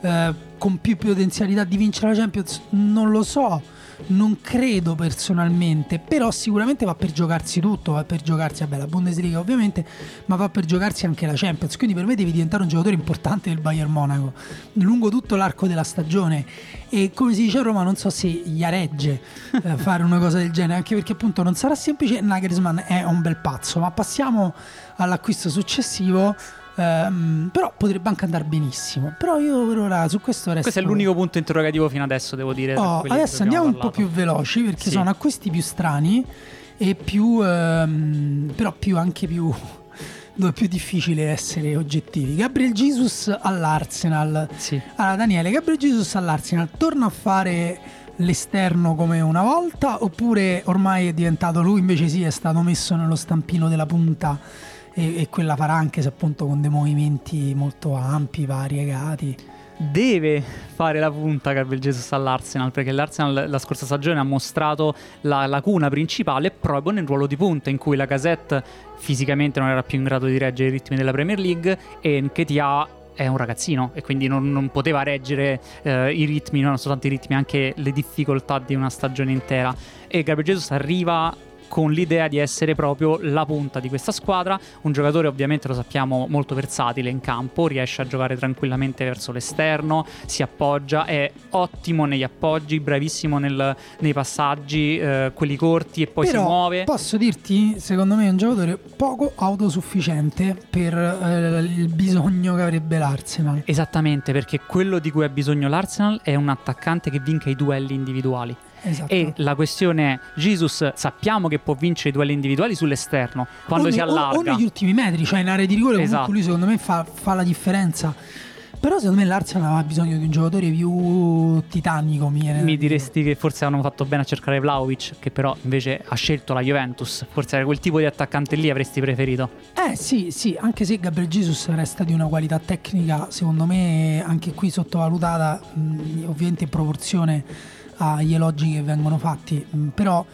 S1: eh, con più potenzialità di vincere la Champions, non lo so. Non credo personalmente, però sicuramente va per giocarsi tutto, va per giocarsi vabbè, la Bundesliga ovviamente, ma va per giocarsi anche la Champions. Quindi per me devi diventare un giocatore importante del Bayern Monaco lungo tutto l'arco della stagione. E come si dice a Roma, non so se gli regge eh, fare una cosa del genere, anche perché appunto non sarà semplice. Nagelsmann è un bel pazzo, ma passiamo all'acquisto successivo. Ehm, però potrebbe anche andare benissimo. Però io per ora su questo resto.
S2: Questo è l'unico punto interrogativo fino adesso, devo dire.
S1: Oh, adesso andiamo un po' più veloci perché
S2: Sì.
S1: sono acquisti più strani e più ehm, però più anche più dove è più difficile essere oggettivi. Gabriel Jesus all'Arsenal.
S2: Sì.
S1: Allora Daniele, Gabriel Jesus all'Arsenal torna a fare l'esterno come una volta oppure ormai è diventato lui invece sì è stato messo nello stampino della punta e, e quella farà anche se appunto con dei movimenti molto ampi, variegati.
S2: deve fare la punta Gabriel Jesus all'Arsenal perché l'Arsenal la scorsa stagione ha mostrato la lacuna principale proprio nel ruolo di punta in cui la Gazette fisicamente non era più in grado di reggere i ritmi della Premier League e Nketiah è un ragazzino e quindi non, non poteva reggere eh, i ritmi, non soltanto i ritmi, anche le difficoltà di una stagione intera. E Gabriel Jesus arriva con l'idea di essere proprio la punta di questa squadra, un giocatore ovviamente lo sappiamo molto versatile in campo, riesce a giocare tranquillamente verso l'esterno, si appoggia, è ottimo negli appoggi, bravissimo nel- nei passaggi, eh, quelli corti e poi
S1: Però
S2: si muove.
S1: posso dirti, secondo me è un giocatore poco autosufficiente per eh, il bisogno che avrebbe l'Arsenal.
S2: Esattamente, perché quello di cui ha bisogno l'Arsenal è un attaccante che vinca i duelli individuali.
S1: Esatto.
S2: E la questione è, Jesus sappiamo che può vincere i duelli individuali sull'esterno, quando
S1: o,
S2: si
S1: o-
S2: allarga.
S1: o negli ultimi metri, cioè in area di rigore, comunque
S2: Esatto.
S1: lui secondo me fa, fa la differenza. Però secondo me l'Arsenal ha bisogno di un giocatore più titanico. Mi,
S2: Mi
S1: dire.
S2: diresti che forse hanno fatto bene a cercare Vlaovic, che però invece ha scelto la Juventus. Forse era quel tipo di attaccante lì avresti preferito.
S1: Eh sì, sì, anche se Gabriel Jesus resta di una qualità tecnica, secondo me anche qui sottovalutata, mh, ovviamente in proporzione agli elogi che vengono fatti, mh, però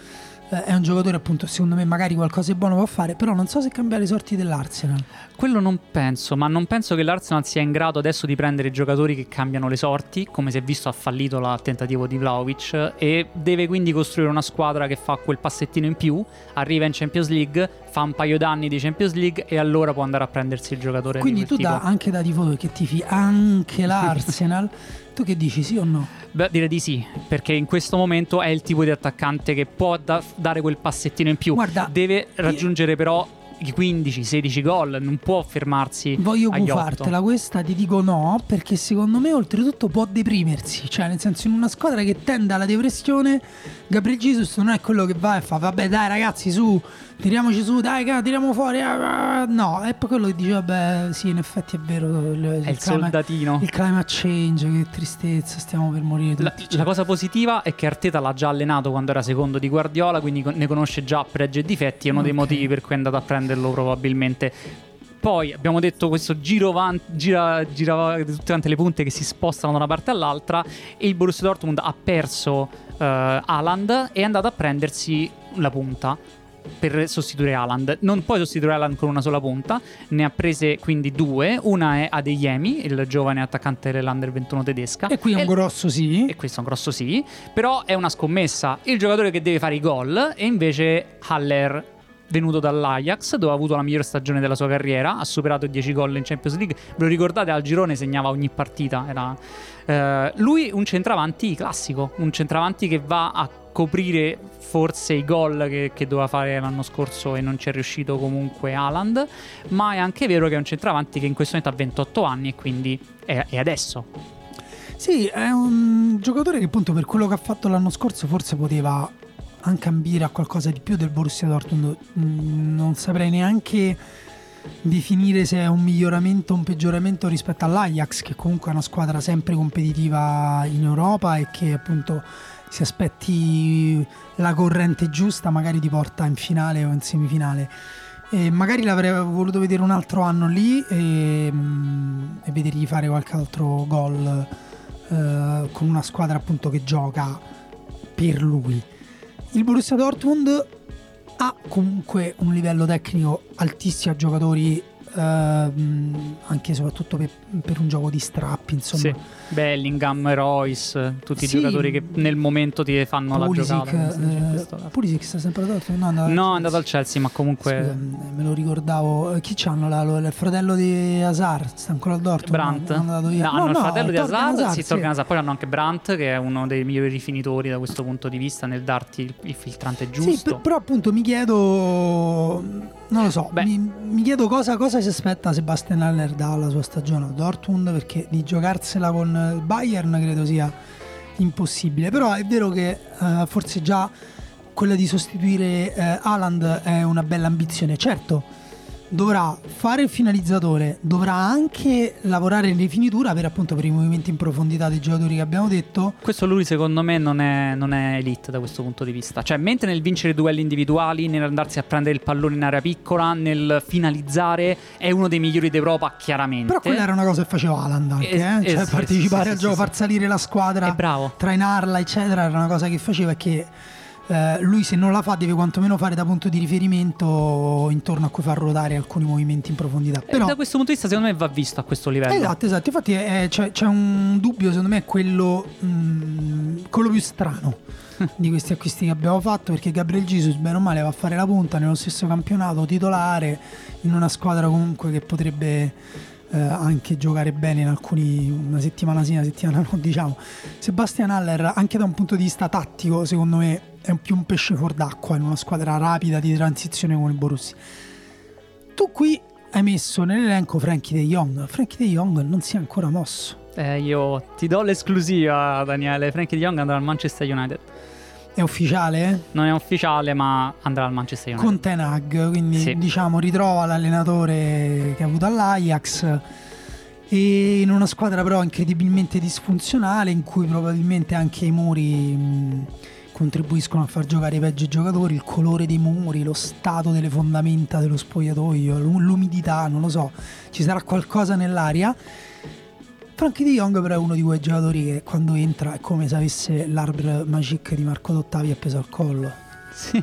S1: eh, è un giocatore appunto, secondo me magari qualcosa di buono può fare, però non so se cambia le sorti dell'Arsenal.
S2: Quello non penso, ma non penso che l'Arsenal sia in grado adesso di prendere giocatori che cambiano le sorti, come si è visto ha fallito il tentativo di Vlaovic, e deve quindi costruire una squadra che fa quel passettino in più, arriva in Champions League, fa un paio d'anni di Champions League e allora può andare a prendersi il giocatore
S1: Quindi
S2: di
S1: tu da, anche da tifoso che tifi anche l'Arsenal, tu che dici sì o no?
S2: Beh, direi di sì, perché in questo momento è il tipo di attaccante che può da- dare quel passettino in più.
S1: Guarda,
S2: Deve raggiungere però i 15-16 gol, non può fermarsi
S1: Voglio
S2: agli 8.
S1: gufartela questa, ti dico no, perché secondo me oltretutto può deprimersi, cioè nel senso in una squadra che tende alla depressione, Gabriel Jesus non è quello che va e fa vabbè dai ragazzi su, tiriamoci su, dai ca- tiriamo fuori, ah, ah", no, è poi quello che dice vabbè sì in effetti è vero, il,
S2: È il
S1: climate,
S2: soldatino.
S1: il climate change, che tristezza, stiamo per morire tutti.
S2: La,
S1: cioè.
S2: la cosa positiva è che Arteta l'ha già allenato quando era secondo di Guardiola, quindi ne conosce già pregi e difetti. È uno dei
S1: Ok.
S2: motivi per cui è andato a prenderlo probabilmente. Poi abbiamo detto questo giro van- gira, gira tutte quante le punte che si spostano da una parte all'altra e il Borussia Dortmund ha perso Aland è andato a prendersi la punta per sostituire Haaland. Non puoi sostituire Haaland con una sola punta, ne ha prese quindi due. Una è Adeyemi, il giovane attaccante dell'Under 21 tedesca.
S1: E qui è un grosso sì.
S2: E questo è un grosso sì, però è una scommessa. Il giocatore che deve fare i gol e invece Haller venuto dall'Ajax, dove ha avuto la migliore stagione della sua carriera, ha superato 10 gol in Champions League. Ve lo ricordate? Al girone segnava ogni partita. Era, eh, lui un centravanti classico, un centravanti che va a coprire forse i gol che, che, doveva fare l'anno scorso e non ci è riuscito comunque Haaland, ma è anche vero che è un centravanti che in questo momento ha 28 anni e quindi è, è adesso.
S1: Sì, è un giocatore che appunto per quello che ha fatto l'anno scorso forse poteva anche ambire a qualcosa di più del Borussia Dortmund. Mm, non saprei neanche definire se è un miglioramento o un peggioramento rispetto all'Ajax, che comunque è una squadra sempre competitiva in Europa e che appunto se aspetti la corrente giusta magari ti porta in finale o in semifinale. E magari l'avrei voluto vedere un altro anno lì e, mm, e vedergli fare qualche altro gol eh, con una squadra appunto che gioca per lui. Il Borussia Dortmund ha comunque un livello tecnico altissimo a giocatori ehm, anche e soprattutto per, per, un gioco di strappi insomma sì.
S2: Bellingham, Royce tutti sì. i giocatori che nel momento ti fanno Pulisic, la
S1: giocata eh, Pulisic sta sempre a Dortmund?
S2: No, è no, andato al Chelsea. Ma comunque
S1: Scusa, me lo ricordavo. Eh, chi c'hanno là, il fratello di Hazard sta ancora al Dortmund?
S2: Brandt. No, no, no, il fratello di Hazard, Hazard sì, sì. Hazard. poi hanno anche Brandt che è uno dei migliori rifinitori da questo punto di vista nel darti il, il filtrante giusto. sì,
S1: per, però appunto mi chiedo non lo so, mi, mi, chiedo cosa, cosa, si aspetta Sebastian Haller dalla sua stagione a Dortmund perché di giocarsela con il Bayern credo sia impossibile, però è vero che uh, forse già quella di sostituire uh, Haaland è una bella ambizione, certo dovrà fare il finalizzatore, dovrà anche lavorare in rifinitura per appunto per i movimenti in profondità dei giocatori che abbiamo detto.
S2: Questo lui secondo me non è, non è elite da questo punto di vista. Cioè, mentre nel vincere duelli individuali, nell'andarsi a prendere il pallone in area piccola, nel finalizzare, è uno dei migliori d'Europa, chiaramente.
S1: Però quella era una cosa che faceva Alan anche, es- eh? cioè es- partecipare es- al gioco, far salire la squadra, trainarla, eccetera, era una cosa che faceva e che eh, lui se non la fa deve quantomeno fare da punto di riferimento intorno a cui far ruotare alcuni movimenti in profondità.
S2: Però, e da questo punto di vista secondo me va visto a questo livello.
S1: Esatto, esatto. Infatti è, c'è, c'è, un dubbio, secondo me è quello, mh, mm, quello più strano di questi acquisti che abbiamo fatto perché Gabriel Jesus bene o male va a fare la punta nello stesso campionato titolare in una squadra comunque che potrebbe eh, anche giocare bene in alcuni una settimana sì una settimana no diciamo Sebastian Haller anche da un punto di vista tattico secondo me è più un pesce fuor d'acqua in una squadra rapida di transizione come il Borussia. Tu qui hai messo nell'elenco Frankie De Jong. Frankie De Jong non si è ancora mosso.
S2: Eh, io ti do l'esclusiva, Daniele. Frankie De Jong andrà al Manchester United.
S1: È ufficiale?
S2: Non è ufficiale, ma andrà al Manchester United.
S1: Con Tenag, quindi sì. diciamo ritrova l'allenatore che ha avuto all'Ajax e in una squadra però incredibilmente disfunzionale in cui probabilmente anche i muri mh, contribuiscono a far giocare i peggi giocatori, il colore dei muri, lo stato delle fondamenta dello spogliatoio, l'umidità, non lo so, ci sarà qualcosa nell'aria. Frankie De Jong però è uno di quei giocatori che quando entra è come se avesse l'arbre magic di Marco Dottavi appeso al collo
S2: sì.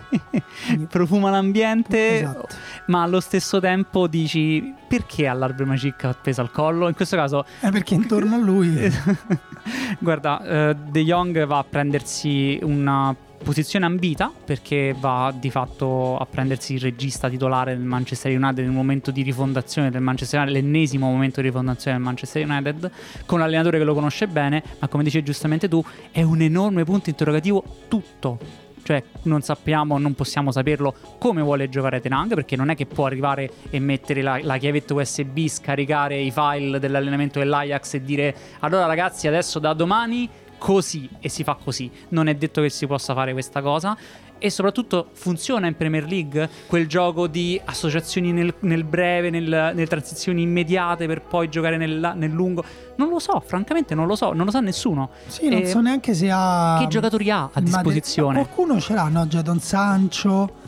S2: Profuma l'ambiente, esatto. ma allo stesso tempo dici perché ha l'arbore magic appeso al collo? In questo caso...
S1: È perché intorno a lui...
S2: Guarda, uh, De Jong va a prendersi una posizione ambita perché va di fatto a prendersi il regista titolare del Manchester United nel momento di rifondazione del Manchester United, l'ennesimo momento di rifondazione del Manchester United, con un allenatore che lo conosce bene, ma come dicevi giustamente tu, è un enorme punto interrogativo tutto. Cioè non sappiamo, non possiamo saperlo come vuole giocare Tenang perché non è che può arrivare e mettere la, la chiavetta USB, scaricare i file dell'allenamento dell'Ajax e dire allora ragazzi adesso da domani così e si fa così. Non è detto che si possa fare questa cosa e soprattutto funziona in Premier League quel gioco di associazioni nel, nel breve, nel, nelle transizioni immediate per poi giocare nel, nel, lungo. Non lo so, francamente non lo so, non lo sa nessuno.
S1: Sì, non so neanche se ha...
S2: Che giocatori ha a disposizione?
S1: De- qualcuno ce l'ha, no? Jadon Sancho...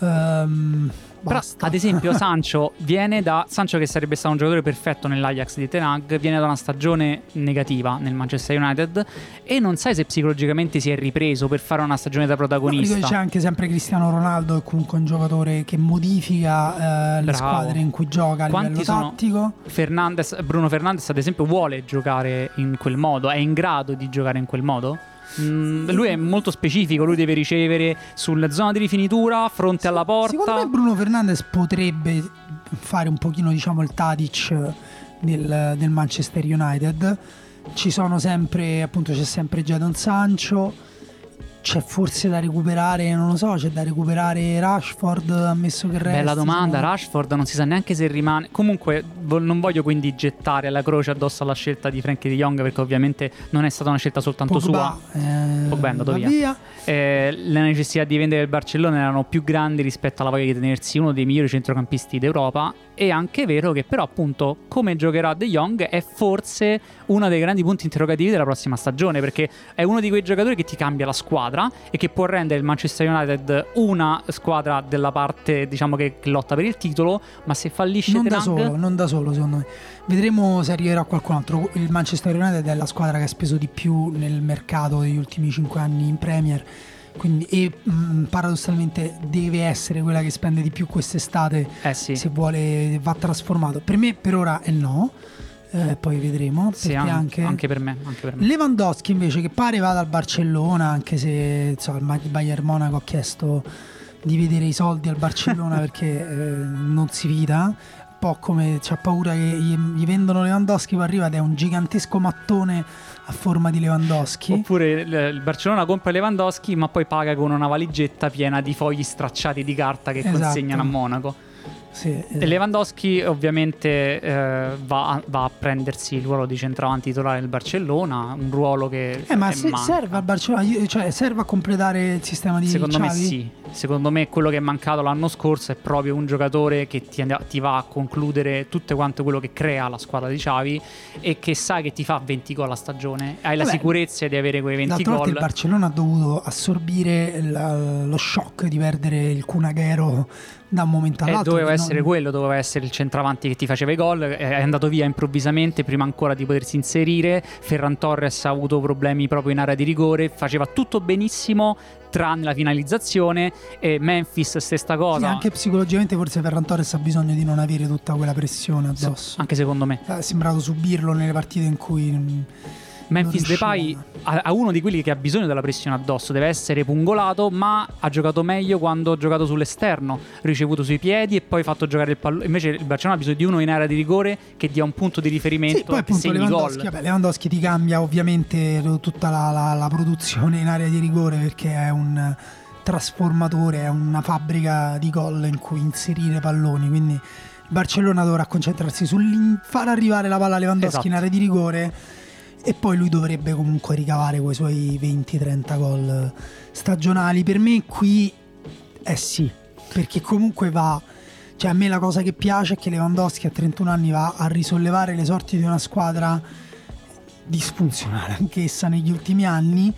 S1: Um, Basta.
S2: Però, ad esempio, Sancho viene da. Sancho, che sarebbe stato un giocatore perfetto nell'Ajax di Tenag, viene da una stagione negativa nel Manchester United e non sai se psicologicamente si è ripreso per fare una stagione da protagonista.
S1: No, c'è anche sempre Cristiano Ronaldo, è comunque un giocatore che modifica eh, le squadre in cui gioca a
S2: Quanti
S1: tattico.
S2: Fernandes, Bruno Fernandes, ad esempio, vuole giocare in quel modo, è in grado di giocare in quel modo? Mm, lui è molto specifico, lui deve ricevere sulla zona di rifinitura, fronte alla porta.
S1: Secondo me Bruno Fernandes potrebbe fare un pochino diciamo il Tadic del, del Manchester United. Ci sono sempre, appunto c'è sempre Jadon Sancho c'è forse da recuperare, non lo so, c'è da recuperare Rashford, ammesso che resti.
S2: Bella domanda? Rashford non si sa neanche se rimane. Comunque non voglio quindi gettare la croce addosso alla scelta di Frankie de Jong perché ovviamente non è stata una scelta soltanto
S1: Pogba,
S2: sua.
S1: Eh,
S2: Pogba è andato via.
S1: via.
S2: Eh, le necessità di vendere il Barcellona erano più grandi rispetto alla voglia di tenersi uno dei migliori centrocampisti d'Europa. È anche vero che però appunto come giocherà De Jong è forse uno dei grandi punti interrogativi della prossima stagione perché è uno di quei giocatori che ti cambia la squadra e che può rendere il Manchester United una squadra della parte diciamo che lotta per il titolo ma se fallisce
S1: non
S2: Tenag...
S1: da solo non da solo secondo me. Vedremo se arriverà qualcun altro. Il Manchester United è la squadra che ha speso di più nel mercato degli ultimi 5 anni in Premier quindi, e mh, paradossalmente deve essere quella che spende di più quest'estate
S2: eh sì.
S1: se vuole va trasformato. Per me per ora è no eh, poi vedremo
S2: sì, anche, anche, per me, anche, per me,
S1: Lewandowski invece che pare vada al Barcellona anche se insomma, il Bayern Monaco ha chiesto di vedere i soldi al Barcellona perché eh, non si fida un po' come c'ha paura che gli, gli vendono Lewandowski poi arriva ed è un gigantesco mattone a forma di Lewandowski.
S2: Oppure il Barcellona compra Lewandowski, ma poi paga con una valigetta piena di fogli stracciati di carta che esatto. consegnano a Monaco.
S1: Sì, esatto.
S2: E Lewandowski ovviamente eh, va, a, va, a, prendersi il ruolo di centravanti titolare del Barcellona, un ruolo che...
S1: Eh, ma se serve al Barcellona, cioè serve a completare il sistema di
S2: Secondo
S1: Xavi?
S2: me sì, secondo me quello che è mancato l'anno scorso è proprio un giocatore che ti, ti va a concludere tutto quanto quello che crea la squadra di Xavi e che sa che ti fa 20 gol a stagione, hai Vabbè, la sicurezza di avere quei 20 gol.
S1: il Barcellona ha dovuto assorbire la, lo shock di perdere il Cunagero da un momento all'altro.
S2: E doveva essere non... quello, doveva essere il centravanti che ti faceva i gol, è andato via improvvisamente prima ancora di potersi inserire, Ferran Torres ha avuto problemi proprio in area di rigore, faceva tutto benissimo tranne la finalizzazione e Memphis stessa cosa.
S1: Sì, anche psicologicamente forse Ferran Torres ha bisogno di non avere tutta quella pressione addosso.
S2: Sì, anche secondo me.
S1: È sembrato subirlo nelle partite in cui
S2: Memphis Depay ha uno di quelli che ha bisogno della pressione addosso, deve essere pungolato, ma ha giocato meglio quando ha giocato sull'esterno, ricevuto sui piedi e poi fatto giocare il pallone. Invece il Barcellona ha bisogno di uno in area di rigore che dia un punto di riferimento
S1: sì, poi appunto Lewandowski, vabbè, Lewandowski ti cambia ovviamente tutta la, la, la produzione in area di rigore perché è un trasformatore, è una fabbrica di gol in cui inserire palloni, quindi Barcellona dovrà concentrarsi sul far arrivare la palla a Lewandowski esatto. in area di rigore e poi lui dovrebbe comunque ricavare quei suoi 20-30 gol stagionali. Per me qui è sì, perché comunque va... Cioè a me la cosa che piace è che Lewandowski a 31 anni va a risollevare le sorti di una squadra disfunzionale anch'essa negli ultimi anni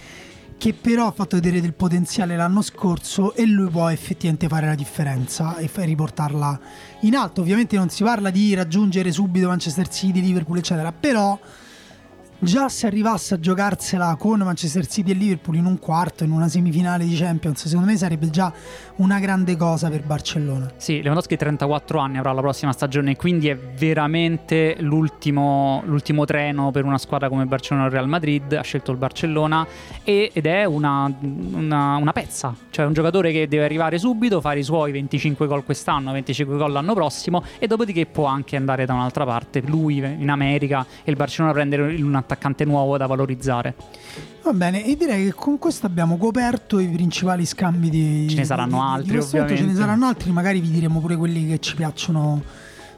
S1: che però ha fatto vedere del potenziale l'anno scorso e lui può effettivamente fare la differenza e riportarla in alto. Ovviamente non si parla di raggiungere subito Manchester City, Liverpool, eccetera, però già se arrivasse a giocarsela con Manchester City e Liverpool in un quarto, in una semifinale di Champions, secondo me sarebbe già una grande cosa per Barcellona.
S2: Sì, Lewandowski 34 anni avrà la prossima stagione, quindi è veramente l'ultimo, l'ultimo treno per una squadra come Barcellona o Real Madrid. Ha scelto il Barcellona ed è una, una, una pezza, cioè un giocatore che deve arrivare subito, fare i suoi 25 gol quest'anno, 25 gol l'anno prossimo e dopodiché può anche andare da un'altra parte, lui in America e il Barcellona prendere un attaccante nuovo da valorizzare.
S1: Va bene, e direi che con questo abbiamo coperto i principali scambi di.
S2: Ce ne saranno
S1: di,
S2: altri,
S1: di
S2: ovviamente.
S1: Ce ne saranno altri, magari vi diremo pure quelli che ci piacciono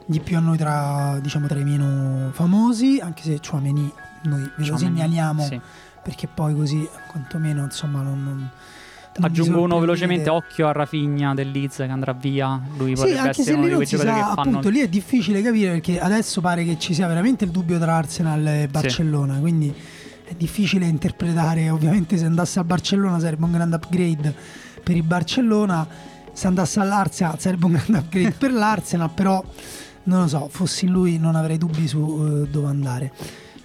S1: di più a noi tra, diciamo, tra i meno famosi, anche se Chouameni noi ve lo segnaliamo sì. perché poi così quantomeno insomma non, non
S2: Aggiungo uno velocemente, occhio a Rafinha del Leeds che andrà via. Lui
S1: sì,
S2: potrebbe essere uno di quei giocatori
S1: sa,
S2: che fanno.
S1: Appunto, lì è difficile capire perché adesso pare che ci sia veramente il dubbio tra Arsenal e Barcellona. Sì. Quindi è difficile interpretare. Ovviamente, se andasse a Barcellona sarebbe un grande upgrade per il Barcellona. se andasse all'Arsenal sarebbe un grande upgrade per l'Arsenal, però non lo so, fossi lui non avrei dubbi su uh, dove andare.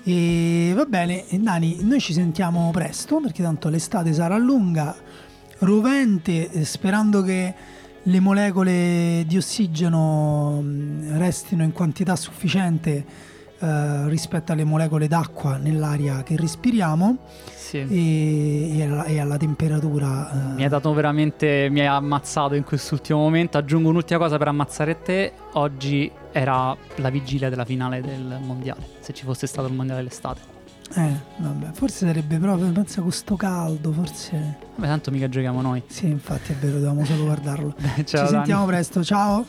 S1: E va bene, Dani, noi ci sentiamo presto perché tanto l'estate sarà lunga, rovente, eh, sperando che le molecole di ossigeno mm, restino in quantità sufficiente eh, rispetto alle molecole d'acqua nell'aria che respiriamo sì. e, e, alla, e, alla, temperatura.
S2: Eh. Mi hai dato veramente, mi hai ammazzato in quest'ultimo momento. Aggiungo un'ultima cosa per ammazzare te. Oggi era la vigilia della finale del mondiale, se ci fosse stato il mondiale dell'estate.
S1: Eh, vabbè, forse sarebbe proprio, pensa con sto caldo, forse...
S2: Vabbè, tanto mica giochiamo noi.
S1: Sì, infatti è vero, dobbiamo solo guardarlo. ciao, Ci Dani. sentiamo presto, ciao.